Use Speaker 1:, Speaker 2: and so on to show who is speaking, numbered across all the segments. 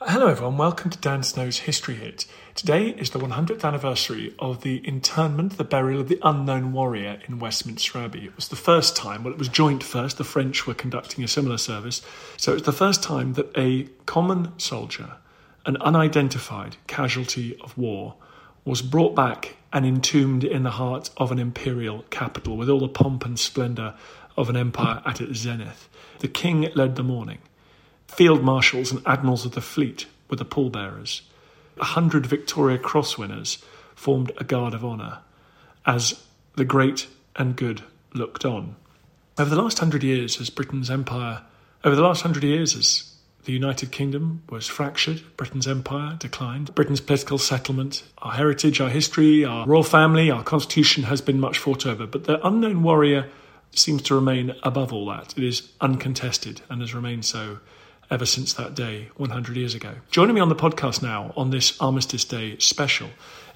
Speaker 1: Hello, everyone. Welcome to Dan Snow's History Hit. Today is the 100th anniversary of the internment, the burial of the unknown warrior in Westminster Abbey. It was the first time, well, it was joint first, the French were conducting a similar service. So it was the first time that a common soldier, an unidentified casualty of war, was brought back and entombed in the heart of an imperial capital with all the pomp and splendour of an empire at its zenith. The king led the mourning. Field marshals and admirals of the fleet were the pallbearers. A hundred Victoria Cross winners formed a guard of honour as the great and good looked on. Over the last hundred years, as Britain's empire, over the last hundred years, as the United Kingdom was fractured, Britain's empire declined, Britain's political settlement, our heritage, our history, our royal family, our constitution has been much fought over, but the unknown warrior seems to remain above all that. It is uncontested and has remained so ever since that day 100 years ago. Joining me on the podcast now on this Armistice Day special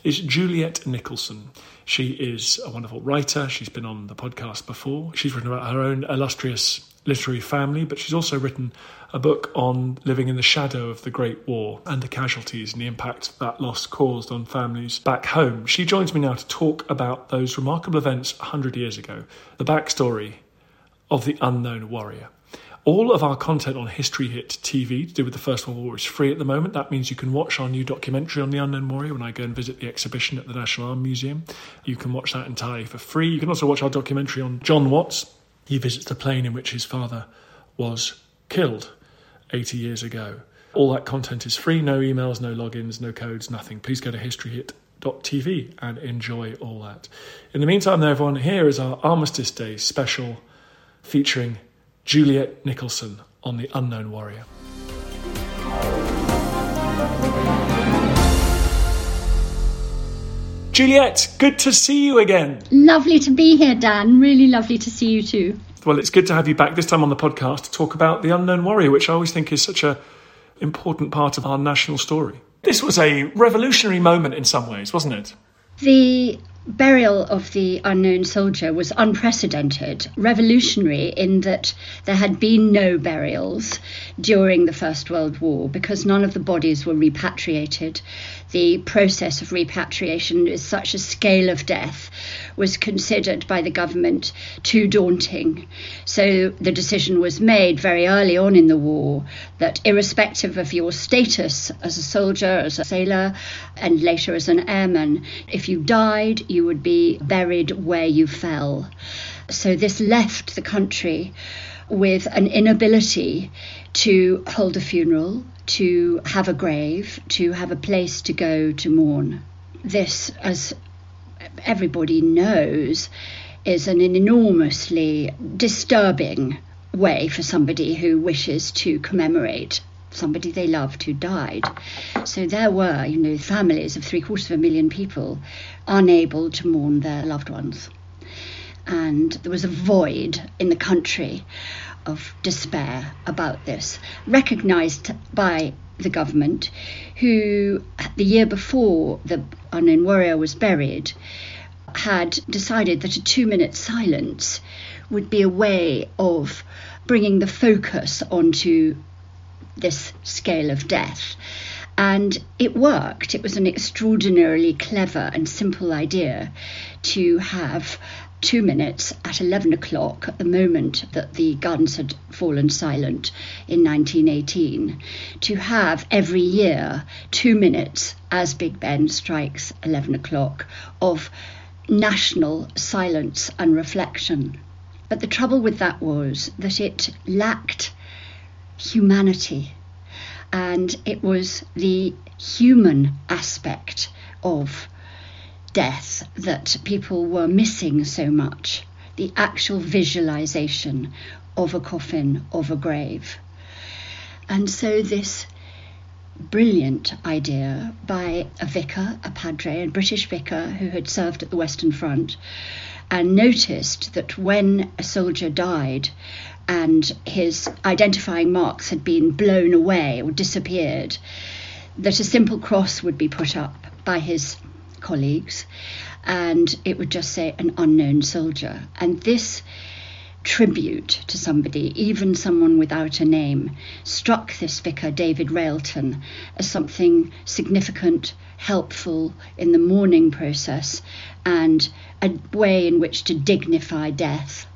Speaker 1: is Juliet Nicolson. She is a wonderful writer. She's been on the podcast before. She's written about her own illustrious literary family, but she's also written a book on living in the shadow of the Great War and the casualties and the impact that loss caused on families back home. She joins me now to talk about those remarkable events 100 years ago, the backstory of the unknown warrior. All of our content on History Hit TV to do with the First World War is free at the moment. That means you can watch our new documentary on the Unknown Warrior when I go and visit the exhibition at the National Army Museum. You can watch that entirely for free. You can also watch our documentary on John Watts. He visits the plane in which his father was killed 80 years ago. All that content is free, no emails, no logins, no codes, nothing. Please go to historyhit.tv and enjoy all that. In the meantime, though, everyone, here is our Armistice Day special featuring Juliet Nicolson on The Unknown Warrior. Juliet, good to see you again.
Speaker 2: Lovely to be here, Dan. Really lovely to see you too.
Speaker 1: Well, it's good to have you back this time on the podcast to talk about The Unknown Warrior, which I always think is such a important part of our national story. This was a revolutionary moment in some ways, wasn't it?
Speaker 2: The burial of the unknown soldier was unprecedented, revolutionary in that there had been no burials during the First World War because none of the bodies were repatriated. The process of repatriation is such a scale of death was considered by the government too daunting. So the decision was made very early on in the war that, irrespective of your status as a soldier, as a sailor, and later as an airman, if you died, you would be buried where you fell. So this left the country with an inability to hold a funeral, to have a grave, to have a place to go to mourn. This, as everybody knows is an enormously disturbing way for somebody who wishes to commemorate somebody they loved who died. So there were, you know, families of three quarters of a million people unable to mourn their loved ones. And there was a void in the country of despair about this, recognised by the government, who the year before the unknown warrior was buried, had decided that a two minute silence would be a way of bringing the focus onto this scale of death. And it worked. It was an extraordinarily clever and simple idea to have two minutes at 11 o'clock at the moment that the guns had fallen silent in 1918 to have every year two minutes as Big Ben strikes 11 o'clock of national silence and reflection. But the trouble with that was that it lacked humanity and it was the human aspect of death that people were missing so much the actual visualization of a coffin, of a grave. And so, this brilliant idea by a vicar, a padre, a British vicar who had served at the Western Front, and noticed that when a soldier died, and his identifying marks had been blown away or disappeared, that a simple cross would be put up by his colleagues and it would just say an unknown soldier. And this tribute to somebody, even someone without a name, struck this vicar, David Railton, as something significant, helpful in the mourning process, and a way in which to dignify death.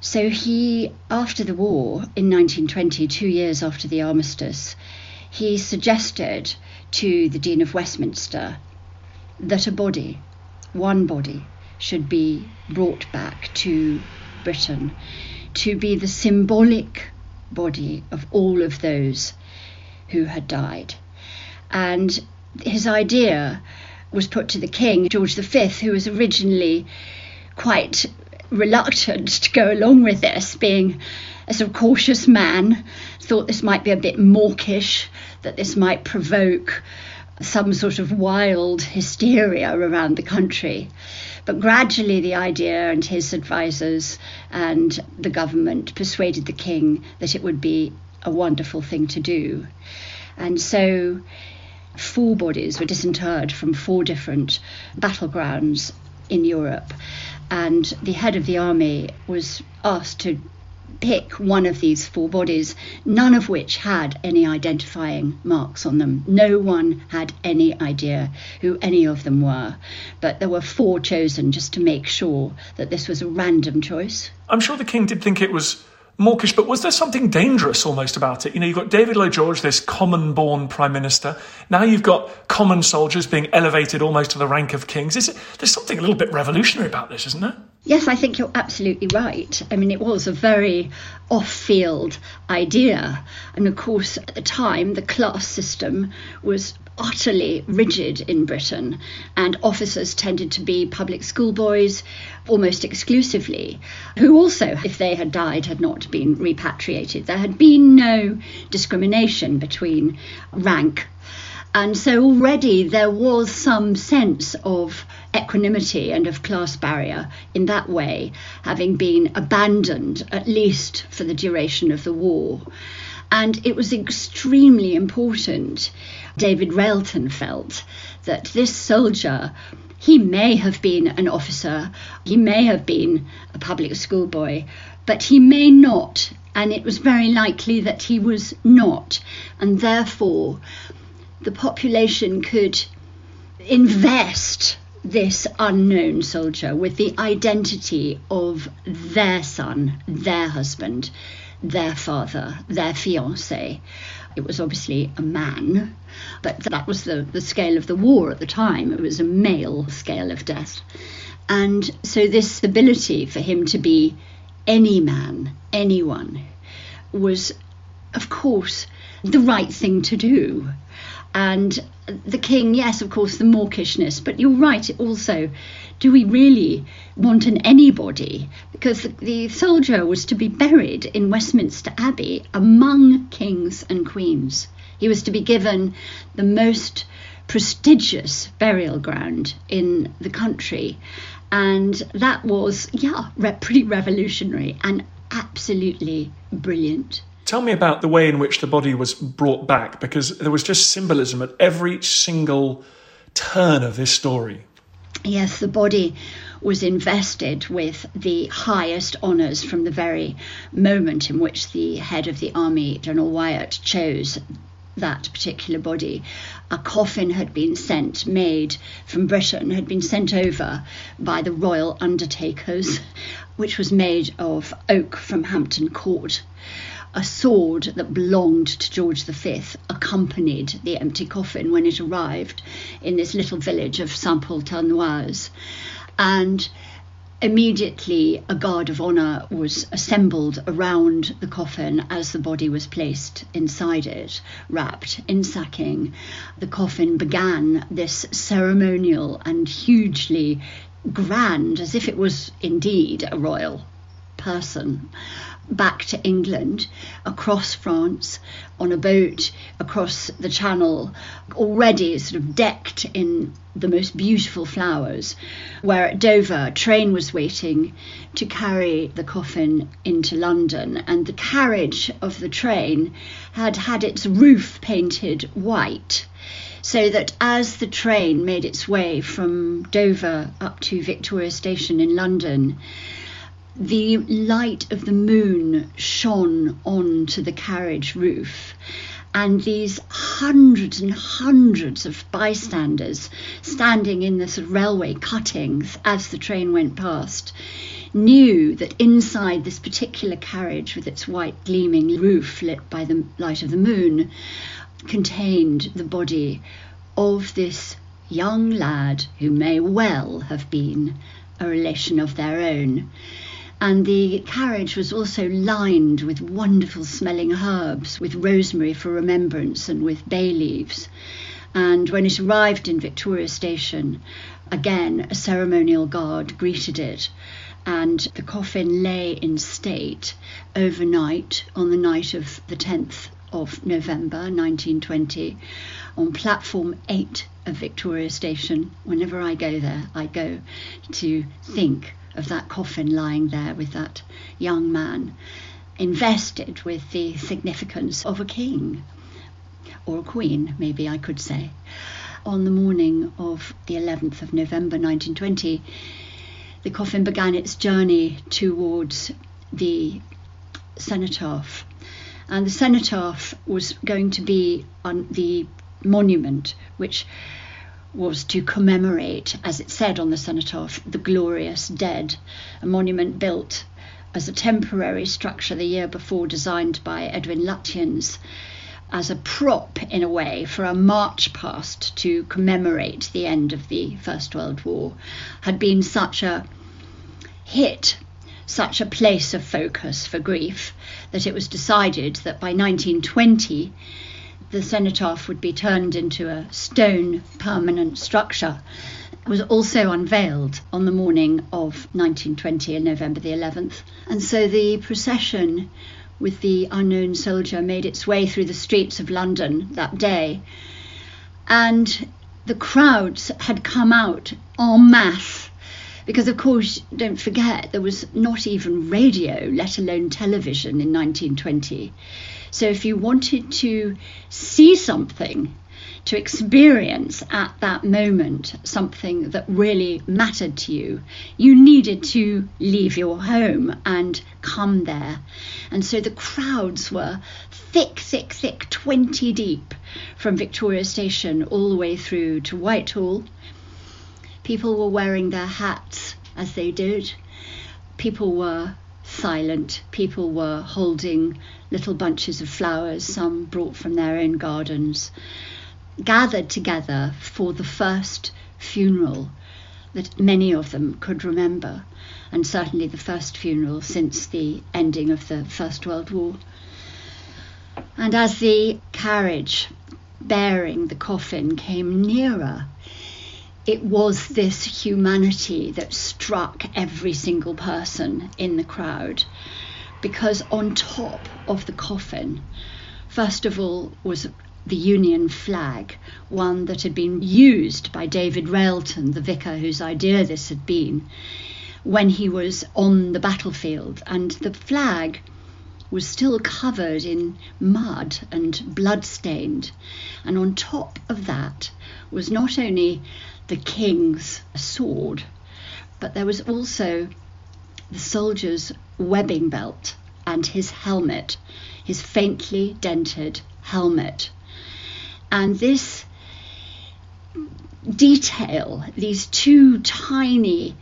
Speaker 2: So he, after the war in 1920, two years after the armistice, he suggested to the Dean of Westminster that a body, one body, should be brought back to Britain to be the symbolic body of all of those who had died. And his idea was put to the king, George V, who was originally quite reluctant to go along with this, being a sort of cautious man, thought this might be a bit mawkish, that this might provoke some sort of wild hysteria around the country. But gradually, the idea and his advisors and the government persuaded the king that it would be a wonderful thing to do. And so, four bodies were disinterred from four different battlegrounds in Europe. And the head of the army was asked to pick one of these four bodies, none of which had any identifying marks on them. No one had any idea who any of them were. But there were four chosen just to make sure that this was a random choice.
Speaker 1: I'm sure the king did think it was mawkish, but was there something dangerous almost about it? You know, you've got David Lloyd George, this common born prime minister. Now you've got common soldiers being elevated almost to the rank of kings. Is it, there's something a little bit revolutionary about this, isn't there?
Speaker 2: Yes, I think you're absolutely right. I mean, it was a very off field idea. And of course, at the time, the class system was utterly rigid in Britain, and officers tended to be public schoolboys almost exclusively, who also, if they had died, had not been repatriated. There had been no discrimination between rank. And so already there was some sense of equanimity and of class barrier in that way, having been abandoned, at least for the duration of the war. And it was extremely important, David Railton felt, that this soldier, he may have been an officer, he may have been a public schoolboy, but he may not. And it was very likely that he was not. And therefore, the population could invest this unknown soldier with the identity of their son, their husband, their father, their fiance. It was obviously a man, but that was the, the scale of the war at the time. It was a male scale of death. And so, this ability for him to be any man, anyone, was, of course, the right thing to do. And the king, yes, of course, the mawkishness, but you're right also. Do we really want an anybody? Because the, the soldier was to be buried in Westminster Abbey among kings and queens. He was to be given the most prestigious burial ground in the country. And that was, yeah, pretty revolutionary and absolutely brilliant.
Speaker 1: Tell me about the way in which the body was brought back, because there was just symbolism at every single turn of this story.
Speaker 2: Yes, the body was invested with the highest honours from the very moment in which the head of the army, General Wyatt, chose that particular body. A coffin had been sent, made from Britain, had been sent over by the royal undertakers, which was made of oak from Hampton Court a sword that belonged to George V accompanied the empty coffin when it arrived in this little village of Saint Paul Talnoise. And immediately a guard of honour was assembled around the coffin as the body was placed inside it, wrapped in sacking. The coffin began this ceremonial and hugely grand, as if it was indeed a royal person back to England across France on a boat across the channel, already sort of decked in the most beautiful flowers, where at Dover a train was waiting to carry the coffin into London, and the carriage of the train had had its roof painted white. So that as the train made its way from Dover up to Victoria Station in London, the light of the moon shone onto the carriage roof and these hundreds and hundreds of bystanders standing in the sort of railway cuttings as the train went past knew that inside this particular carriage with its white gleaming roof lit by the light of the moon contained the body of this young lad who may well have been a relation of their own and the carriage was also lined with wonderful smelling herbs, with rosemary for remembrance and with bay leaves. And when it arrived in Victoria Station, again a ceremonial guard greeted it, and the coffin lay in state overnight on the night of the 10th of November 1920 on platform 8 of Victoria Station. Whenever I go there, I go to think of that coffin lying there with that young man, invested with the significance of a king or a queen, maybe I could say. On the morning of the 11th of November 1920, the coffin began its journey towards the cenotaph. And the cenotaph was going to be on the monument which was to commemorate, as it said on the cenotaph, the glorious dead, a monument built as a temporary structure the year before, designed by Edwin Lutyens as a prop in a way for a march past to commemorate the end of the First World War, had been such a hit, such a place of focus for grief, that it was decided that by 1920 the cenotaph would be turned into a stone permanent structure was also unveiled on the morning of 1920 and November the 11th. And so the procession with the unknown soldier made its way through the streets of London that day. And the crowds had come out en masse because, of course, don't forget, there was not even radio, let alone television, in 1920. So if you wanted to see something, to experience at that moment something that really mattered to you, you needed to leave your home and come there. And so the crowds were thick, thick, thick, 20 deep from Victoria Station all the way through to Whitehall. People were wearing their hats as they did. People were silent. People were holding little bunches of flowers, some brought from their own gardens, gathered together for the first funeral that many of them could remember, and certainly the first funeral since the ending of the First World War. And as the carriage bearing the coffin came nearer, it was this humanity that struck every single person in the crowd because on top of the coffin, first of all, was the Union flag, one that had been used by David Railton, the vicar whose idea this had been, when he was on the battlefield. And the flag was still covered in mud and blood-stained. And on top of that was not only the king's sword, but there was also the soldier's webbing belt and his helmet, his faintly dented helmet. And this detail, these two tiny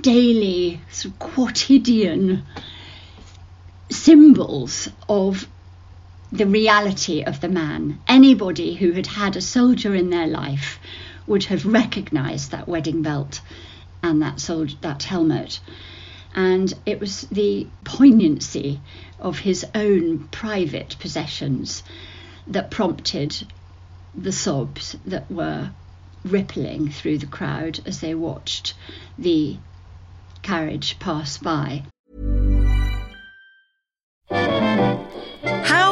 Speaker 2: daily sort of quotidian symbols of the reality of the man. Anybody who had had a soldier in their life would have recognized that webbing belt and that soldier, that helmet. And it was the poignancy of his own private possessions that prompted the sobs that were rippling through the crowd as they watched the carriage pass by.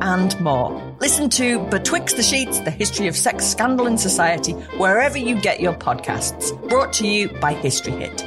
Speaker 3: and more. Listen to Betwixt the Sheets, the history of sex scandal in society, wherever you get your podcasts. Brought to you by History Hit.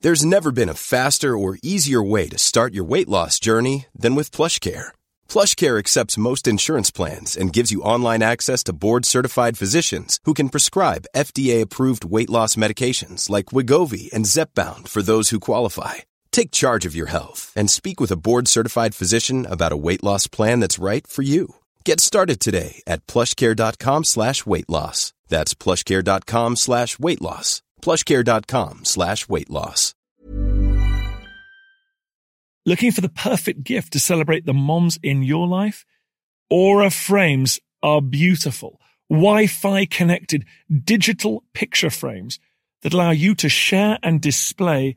Speaker 4: There's never been a faster or easier way to start your weight loss journey than with PlushCare. PlushCare accepts most insurance plans and gives you online access to board-certified physicians who can prescribe FDA-approved weight loss medications like Wegovy and Zepbound for those who qualify. Take charge of your health and speak with a board-certified physician about a weight loss plan that's right for you. Get started today at plushcare.com slash weight loss. That's plushcare.com slash weight loss. Plushcare.com slash weight loss.
Speaker 1: Looking for the perfect gift to celebrate the moms in your life? Aura frames are beautiful, Wi-Fi connected digital picture frames that allow you to share and display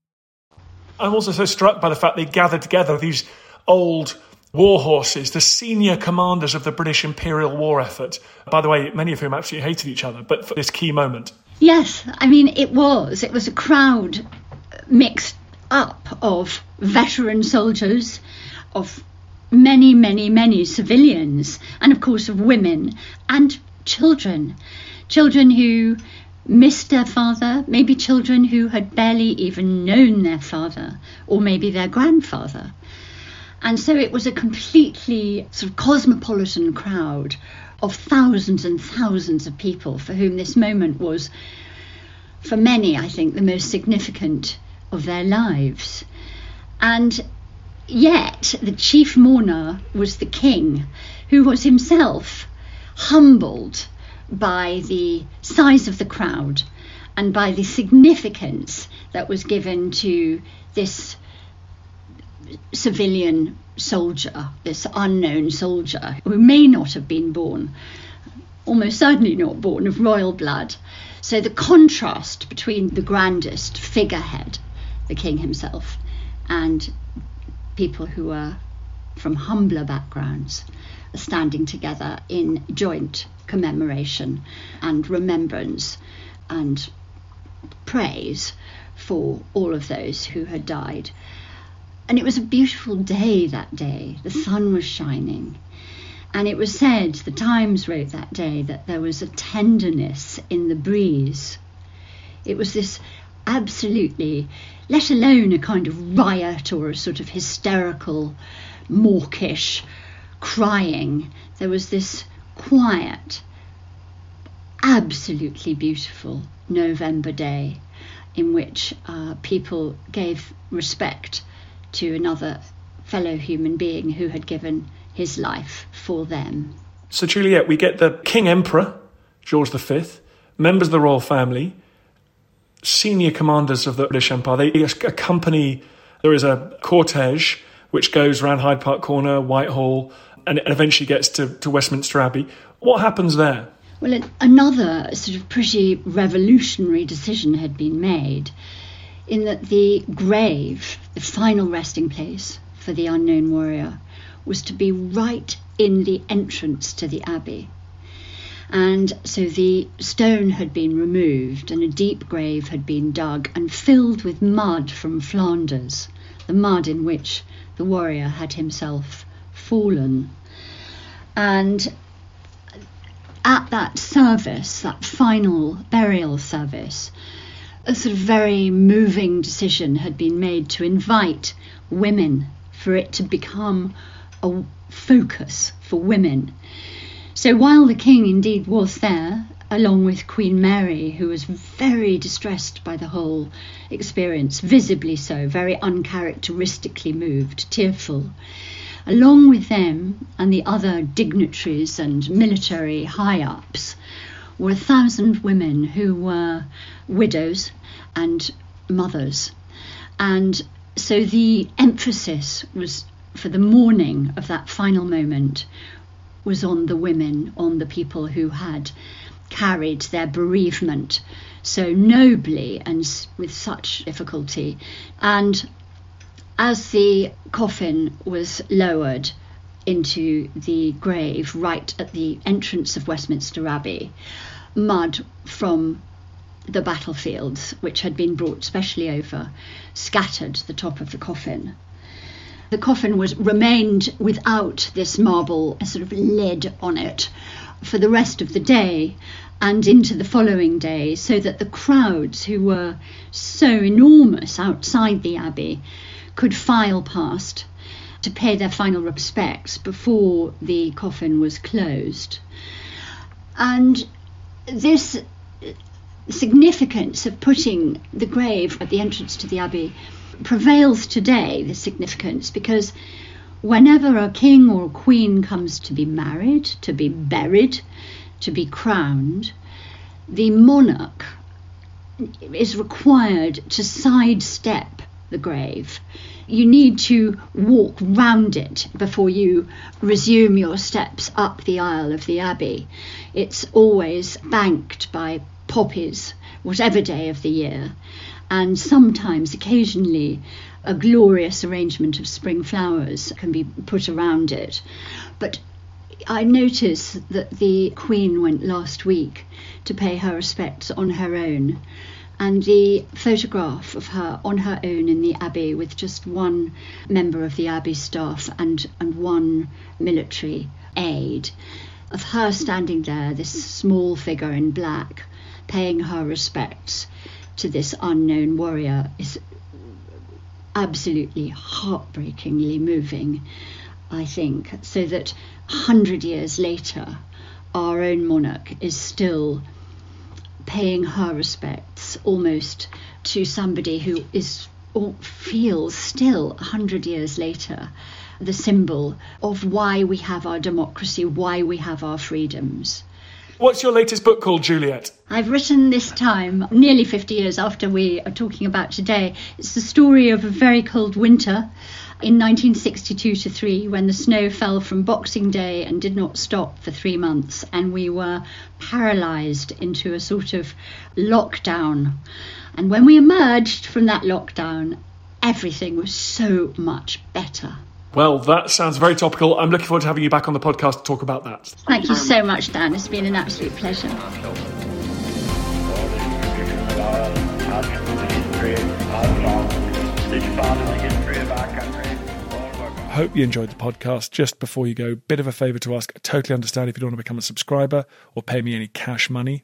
Speaker 1: I'm also so struck by the fact they gathered together these old war horses, the senior commanders of the British Imperial War effort. By the way, many of whom absolutely hated each other, but for this key moment.
Speaker 2: Yes, I mean, it was. It was a crowd mixed up of veteran soldiers, of many, many, many civilians, and of course of women and children. Children who missed their father, maybe children who had barely even known their father, or maybe their grandfather. And so it was a completely sort of cosmopolitan crowd of thousands and thousands of people for whom this moment was, for many, I think, the most significant of their lives. And yet, the chief mourner was the king, who was himself humbled by the size of the crowd and by the significance that was given to this civilian soldier, this unknown soldier, who may not have been born, almost certainly not born of royal blood. So the contrast between the grandest figurehead, the king himself, and people who were from humbler backgrounds standing together in joint commemoration and remembrance and praise for all of those who had died. And it was a beautiful day that day. The sun was shining. And it was said, the Times wrote that day, that there was a tenderness in the breeze. It was this absolutely, let alone a kind of riot or a sort of hysterical, mawkish crying. There was this quiet, absolutely beautiful November day in which uh, people gave respect to another fellow human being who had given his life for them.
Speaker 1: So, Juliet, we get the King Emperor, George V, members of the royal family, senior commanders of the British Empire. They accompany, there is a cortege which goes around Hyde Park Corner, Whitehall, and eventually gets to, to Westminster Abbey. What happens there?
Speaker 2: Well, another sort of pretty revolutionary decision had been made in that the grave, the final resting place for the unknown warrior, was to be right in the entrance to the abbey. And so the stone had been removed and a deep grave had been dug and filled with mud from Flanders, the mud in which the warrior had himself fallen. And at that service, that final burial service, a sort of very moving decision had been made to invite women for it to become a focus for women. So while the king indeed was there, along with Queen Mary, who was very distressed by the whole experience, visibly so, very uncharacteristically moved, tearful, along with them and the other dignitaries and military high ups were a thousand women who were widows and mothers. And so the emphasis was for the mourning of that final moment was on the women, on the people who had carried their bereavement so nobly and with such difficulty. And as the coffin was lowered into the grave right at the entrance of Westminster Abbey, mud from the battlefields, which had been brought specially over, scattered the top of the coffin. The coffin was remained without this marble a sort of lid on it for the rest of the day and into the following day, so that the crowds who were so enormous outside the abbey could file past to pay their final respects before the coffin was closed. And this significance of putting the grave at the entrance to the abbey prevails today, the significance, because whenever a king or a queen comes to be married, to be buried, to be crowned, the monarch is required to sidestep the grave. You need to walk round it before you resume your steps up the aisle of the abbey. It's always banked by poppies, whatever day of the year, and sometimes, occasionally, a glorious arrangement of spring flowers can be put around it. But I notice that the Queen went last week to pay her respects on her own. And the photograph of her on her own in the Abbey with just one member of the Abbey staff and, and one military aide, of her standing there, this small figure in black, paying her respects to this unknown warrior is absolutely heartbreakingly moving, I think, so that 100 years later, our own monarch is still paying her respects almost to somebody who is or feels still 100 years later the symbol of why we have our democracy, why we have our freedoms.
Speaker 1: What's your latest book called, Juliet?
Speaker 2: I've written this time, nearly 50 years after we are talking about today. It's the story of a very cold winter in 1962 to 3 when the snow fell from Boxing Day and did not stop for three months, and we were paralysed into a sort of lockdown. And when we emerged from that lockdown, everything was so much better.
Speaker 1: Well, that sounds very topical. I'm looking forward to having you back on the podcast to talk about that.
Speaker 2: Thank you so much, Dan. It's been an absolute pleasure.
Speaker 1: Hope you enjoyed the podcast. Just before you go, bit of a favour to ask. I totally understand if you don't want to become a subscriber or pay me any cash money